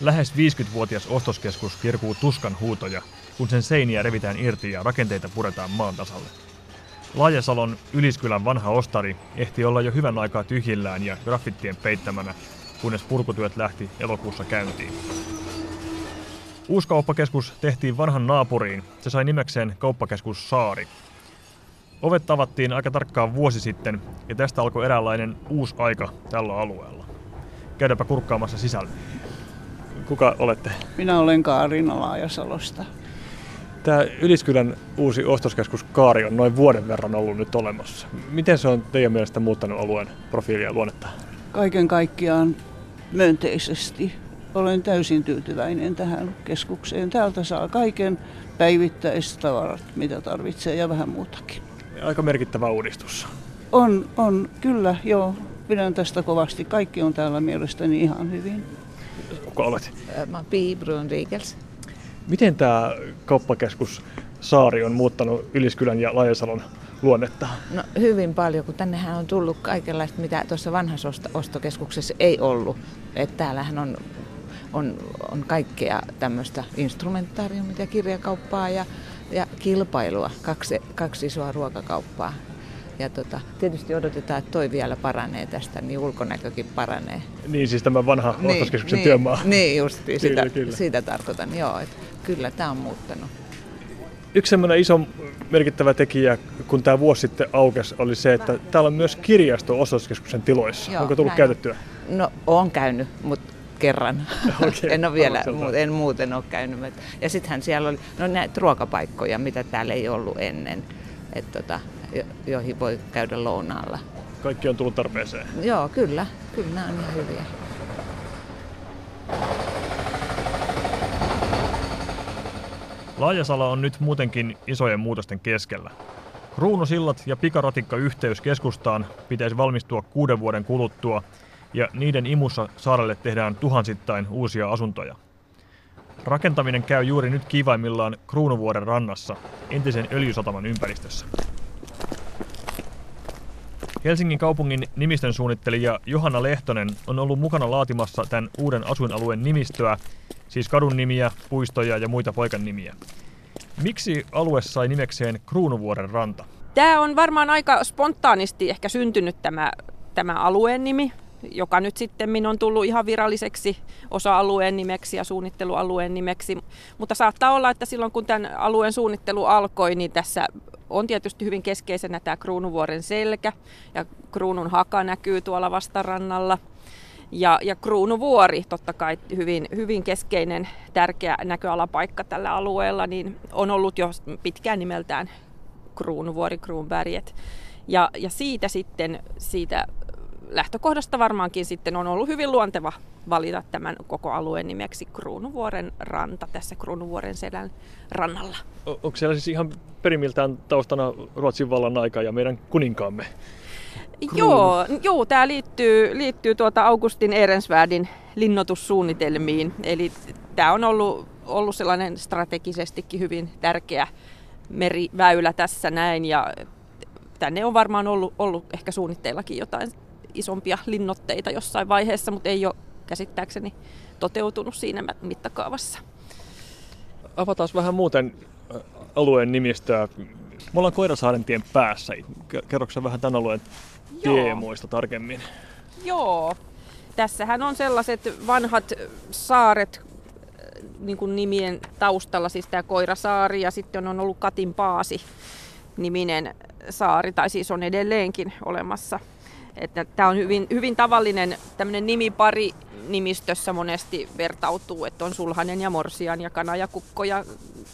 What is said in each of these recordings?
Lähes 50-vuotias ostoskeskus kirkuu tuskan huutoja, kun sen seiniä revitään irti ja rakenteita puretaan maan tasalle. Laajasalon Yliskylän vanha ostari ehti olla jo hyvän aikaa tyhjillään ja graffittien peittämänä, kunnes purkutyöt lähti elokuussa käyntiin. Uuskauppakeskus tehtiin vanhan naapuriin. Se sai nimekseen kauppakeskus Saari. Ovet tavattiin aika tarkkaan vuosi sitten ja tästä alkoi eräänlainen uusi aika tällä alueella. Käydäpä kurkkaamassa sisälle. Kuka olette? Minä olen Kaarina Laajasalosta. Tämä Yliskylän uusi ostoskeskus Kaari on noin vuoden verran ollut nyt olemassa. Miten se on teidän mielestä muuttanut alueen profiilia ja luonnetta? Kaiken kaikkiaan myönteisesti. Olen täysin tyytyväinen tähän keskukseen. Täältä saa kaiken päivittäistavarat, mitä tarvitsee ja vähän muutakin. Aika merkittävä uudistus. On, on kyllä, joo. Pidän tästä kovasti. Kaikki on täällä mielestäni ihan hyvin. Kuka olet? Mä oon Pi Brunrikels. Miten tämä kauppakeskus Saari on muuttanut Yliskylän ja Laajasalon luonnetta? No hyvin paljon, kun tännehän on tullut kaikenlaista, mitä tuossa vanhassa ostokeskuksessa ei ollut. Että täällähän on, on, on kaikkea tämmöistä instrumentaariumia ja kirjakauppaa ja, ja kilpailua, kaksi, kaksi isoa ruokakauppaa. Ja tota, tietysti odotetaan, että toi vielä paranee tästä, niin ulkonäkökin paranee. Niin, siis tämä vanha niin, ostoskeskuksen niin, työmaa. Niin, just Kyllä, sitä, kyllä. sitä tarkoitan, joo. Että kyllä tämä on muuttanut. Yksi semmoinen iso merkittävä tekijä, kun tämä vuosi sitten aukesi, oli se, että täällä on myös kirjasto ostoskeskuksen tiloissa. Joo, Onko tullut näin. käytettyä? No, on käynyt, mutta kerran. Okei, en ole vielä, en muuten ole käynyt. Ja sittenhän siellä oli no, näitä ruokapaikkoja, mitä täällä ei ollut ennen, et, tota, joihin voi käydä lounaalla. Kaikki on tullut tarpeeseen. Joo, kyllä. Kyllä nämä on ihan hyviä. Laajasalo on nyt muutenkin isojen muutosten keskellä. Kruunusillat ja pikaratikka-yhteys keskustaan pitäisi valmistua kuuden vuoden kuluttua, ja niiden imussa saarelle tehdään tuhansittain uusia asuntoja. Rakentaminen käy juuri nyt kivaimmillaan Kruunuvuoren rannassa, entisen öljysataman ympäristössä. Helsingin kaupungin nimistön suunnittelija Johanna Lehtonen on ollut mukana laatimassa tämän uuden asuinalueen nimistöä, siis kadun nimiä, puistoja ja muita poikan nimiä. Miksi alue sai nimekseen Kruunuvuoren ranta? Tämä on varmaan aika spontaanisti ehkä syntynyt tämä, tämä alueen nimi, joka nyt sitten on tullut ihan viralliseksi osa-alueen nimeksi ja suunnittelualueen nimeksi. Mutta saattaa olla, että silloin kun tämän alueen suunnittelu alkoi, niin tässä on tietysti hyvin keskeisenä tämä Kruunuvuoren selkä ja Kruunun haka näkyy tuolla vastarannalla. Ja, ja Kruunuvuori, totta kai hyvin, hyvin keskeinen, tärkeä näköalapaikka tällä alueella, niin on ollut jo pitkään nimeltään Kruunuvuori, Kruunberget. Ja, ja siitä sitten, siitä lähtökohdasta varmaankin sitten on ollut hyvin luonteva valita tämän koko alueen nimeksi Kruunuvuoren ranta tässä Kruunuvuoren selän rannalla. O- onko siellä siis ihan perimiltään taustana Ruotsin vallan aika ja meidän kuninkaamme? Joo, joo tämä liittyy, liittyy tuota Augustin Ehrensvärdin linnoitussuunnitelmiin. Eli tämä on ollut, ollut sellainen strategisestikin hyvin tärkeä meriväylä tässä näin. Ja tänne on varmaan ollut, ollut ehkä suunnitteillakin jotain isompia linnotteita jossain vaiheessa, mutta ei ole käsittääkseni toteutunut siinä mittakaavassa. Avataan vähän muuten ä, alueen nimistöä. Me ollaan Koirasaaren tien päässä. Kerroksä sä vähän tämän alueen Joo. teemoista tarkemmin? Joo. Tässähän on sellaiset vanhat saaret äh, niin kuin nimien taustalla, siis tämä Koirasaari ja sitten on ollut Katinpaasi niminen saari, tai siis on edelleenkin olemassa. Että tämä on hyvin, hyvin tavallinen tämmöinen nimipari nimistössä monesti vertautuu, että on sulhanen ja morsian ja kana ja kukko ja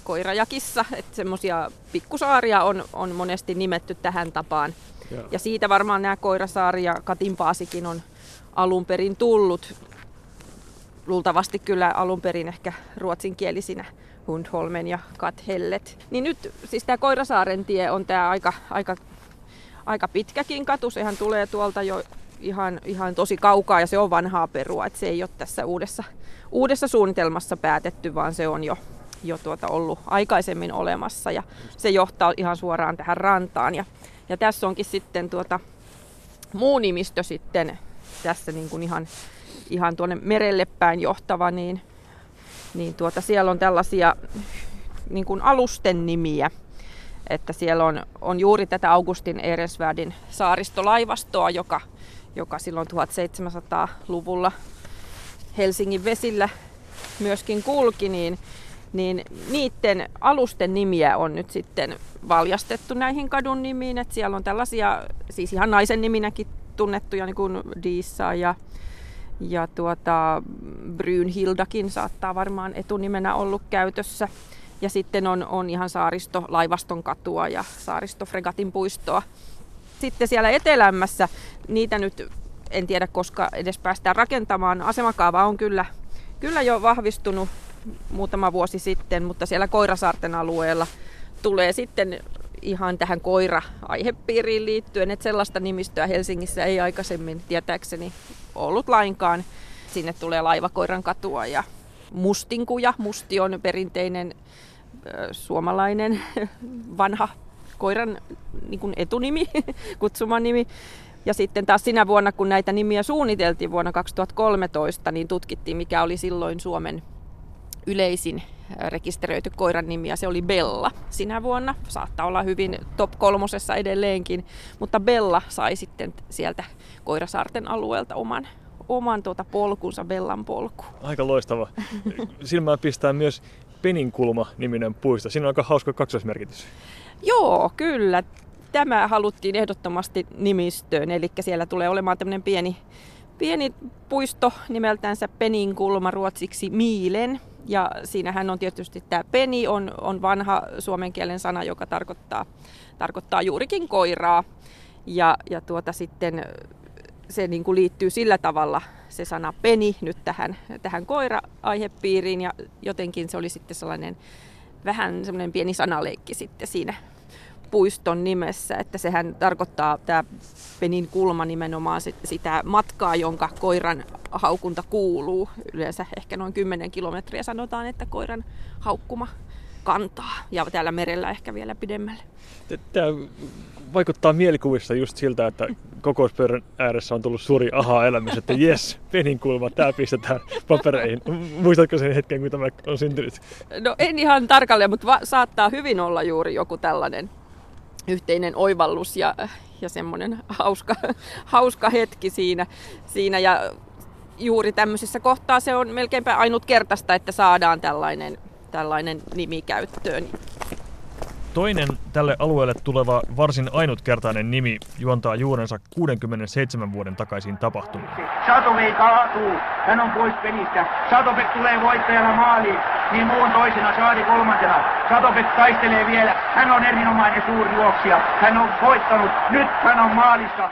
koira ja kissa. Että semmoisia pikkusaaria on, on monesti nimetty tähän tapaan. Joo. Ja siitä varmaan nämä Koirasaari ja Katinpaasikin on alun perin tullut. Luultavasti kyllä alun perin ehkä ruotsinkielisinä Hundholmen ja Kathellet. Niin nyt siis tämä Koirasaaren tie on tämä aika, aika, aika pitkäkin katu. Sehän tulee tuolta jo ihan, ihan tosi kaukaa ja se on vanhaa perua. Et se ei ole tässä uudessa, uudessa suunnitelmassa päätetty, vaan se on jo, jo tuota ollut aikaisemmin olemassa. Ja se johtaa ihan suoraan tähän rantaan. Ja, ja tässä onkin sitten tuota, muu nimistö sitten tässä niin kuin ihan, ihan tuonne merelle päin johtava, niin niin tuota, siellä on tällaisia niin kuin alusten nimiä. Että siellä on, on juuri tätä Augustin Eresvärdin saaristolaivastoa, joka, joka silloin 1700-luvulla Helsingin vesillä myöskin kulki, niin, niin niiden alusten nimiä on nyt sitten valjastettu näihin kadun nimiin. Että siellä on tällaisia, siis ihan naisen niminäkin tunnettuja, niin kuin Diissa ja, ja tuota, Brynhildakin saattaa varmaan etunimenä ollut käytössä. Ja sitten on, on ihan saaristo Laivaston katua ja saaristo Fregatin puistoa. Sitten siellä etelämmässä, niitä nyt en tiedä koska edes päästään rakentamaan. Asemakaava on kyllä, kyllä jo vahvistunut muutama vuosi sitten, mutta siellä Koirasaarten alueella tulee sitten ihan tähän koira-aihepiiriin liittyen, että sellaista nimistöä Helsingissä ei aikaisemmin tietääkseni ollut lainkaan. Sinne tulee laivakoiran katua ja mustinkuja. Musti on perinteinen suomalainen vanha koiran niin kuin etunimi, kutsumanimi. Ja sitten taas sinä vuonna, kun näitä nimiä suunniteltiin vuonna 2013, niin tutkittiin, mikä oli silloin Suomen yleisin rekisteröity koiran nimi ja se oli Bella sinä vuonna. Saattaa olla hyvin top kolmosessa edelleenkin, mutta Bella sai sitten sieltä Koirasaarten alueelta oman, oman tuota polkunsa, Bellan polku. Aika loistava. Silmään pistää myös Peninkulma-niminen puisto. Siinä on aika hauska kaksoismerkitys. Joo, kyllä. Tämä haluttiin ehdottomasti nimistöön, eli siellä tulee olemaan tämmöinen pieni, pieni puisto nimeltänsä Peninkulma ruotsiksi Miilen. Ja siinähän on tietysti tämä peni, on, on vanha suomen kielen sana, joka tarkoittaa, tarkoittaa juurikin koiraa. Ja, ja tuota sitten se niin kuin liittyy sillä tavalla se sana peni nyt tähän, tähän koira-aihepiiriin ja jotenkin se oli sitten sellainen vähän semmoinen pieni sanaleikki sitten siinä puiston nimessä, että sehän tarkoittaa tämä Penin kulma nimenomaan sitä matkaa, jonka koiran haukunta kuuluu. Yleensä ehkä noin 10 kilometriä sanotaan, että koiran haukkuma kantaa ja täällä merellä ehkä vielä pidemmälle. Tämä vaikuttaa mielikuvissa just siltä, että kokouspöydän ääressä on tullut suuri aha-elämys, että jes, penin kulma, tämä pistetään papereihin. Muistatko sen hetken, kun tämä on syntynyt? No en ihan tarkalleen, mutta va- saattaa hyvin olla juuri joku tällainen yhteinen oivallus ja, ja semmoinen hauska, hauska hetki siinä, siinä. Ja juuri tämmöisessä kohtaa se on melkeinpä ainutkertaista, että saadaan tällainen, tällainen nimi käyttöön. Toinen tälle alueelle tuleva varsin ainutkertainen nimi juontaa juurensa 67 vuoden takaisiin tapahtumiin. Satovei kaatuu, hän on pois pelistä. Satopek tulee voittajana maaliin, niin muu on toisena, Saari kolmantena. Satopek taistelee vielä, hän on erinomainen suurjuoksija. Hän on voittanut, nyt hän on maalissa.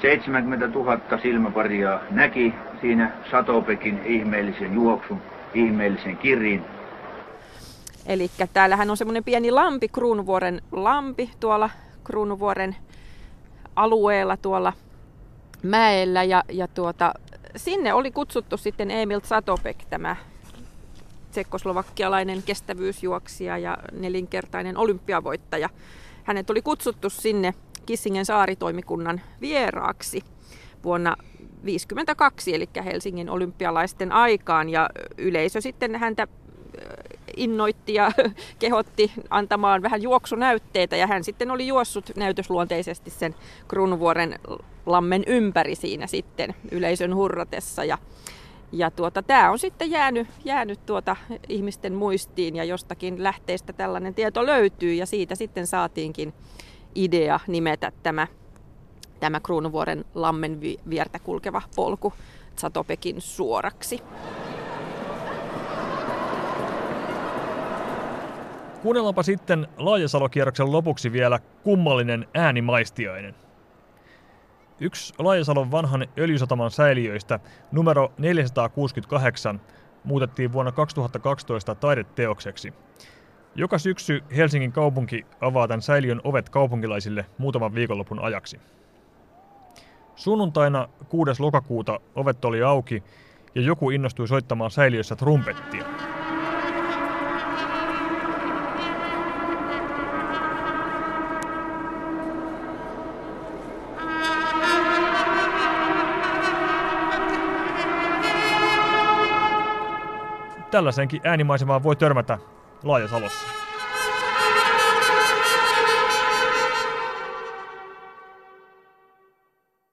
70 000 silmäparia näki siinä Satopekin ihmeellisen juoksun, ihmeellisen kirrin. Eli täällähän on semmoinen pieni lampi, Kruunuvuoren lampi tuolla Kruunuvuoren alueella tuolla mäellä ja, ja tuota, sinne oli kutsuttu sitten Emil Satopek, tämä tsekkoslovakkialainen kestävyysjuoksija ja nelinkertainen olympiavoittaja. Hänet oli kutsuttu sinne Kissingen saaritoimikunnan vieraaksi vuonna 1952, eli Helsingin olympialaisten aikaan, ja yleisö sitten häntä innoitti ja kehotti antamaan vähän juoksunäytteitä. Ja hän sitten oli juossut näytösluonteisesti sen Kruunuvuoren lammen ympäri siinä sitten yleisön hurratessa. Ja ja tuota, tämä on sitten jäänyt, jäänyt tuota ihmisten muistiin ja jostakin lähteestä tällainen tieto löytyy. Ja siitä sitten saatiinkin idea nimetä tämä, tämä Kruunuvuoren lammen viertä kulkeva polku Satopekin suoraksi. Kuunnellaanpa sitten Laajasalokierroksen lopuksi vielä kummallinen äänimaistiainen. Yksi Laajasalon vanhan öljysataman säiliöistä, numero 468, muutettiin vuonna 2012 taideteokseksi. Joka syksy Helsingin kaupunki avaa tämän säiliön ovet kaupunkilaisille muutaman viikonlopun ajaksi. Sunnuntaina 6. lokakuuta ovet oli auki ja joku innostui soittamaan säiliössä trumpettia. Tällaisenkin äänimaisemaan voi törmätä Laajasalossa.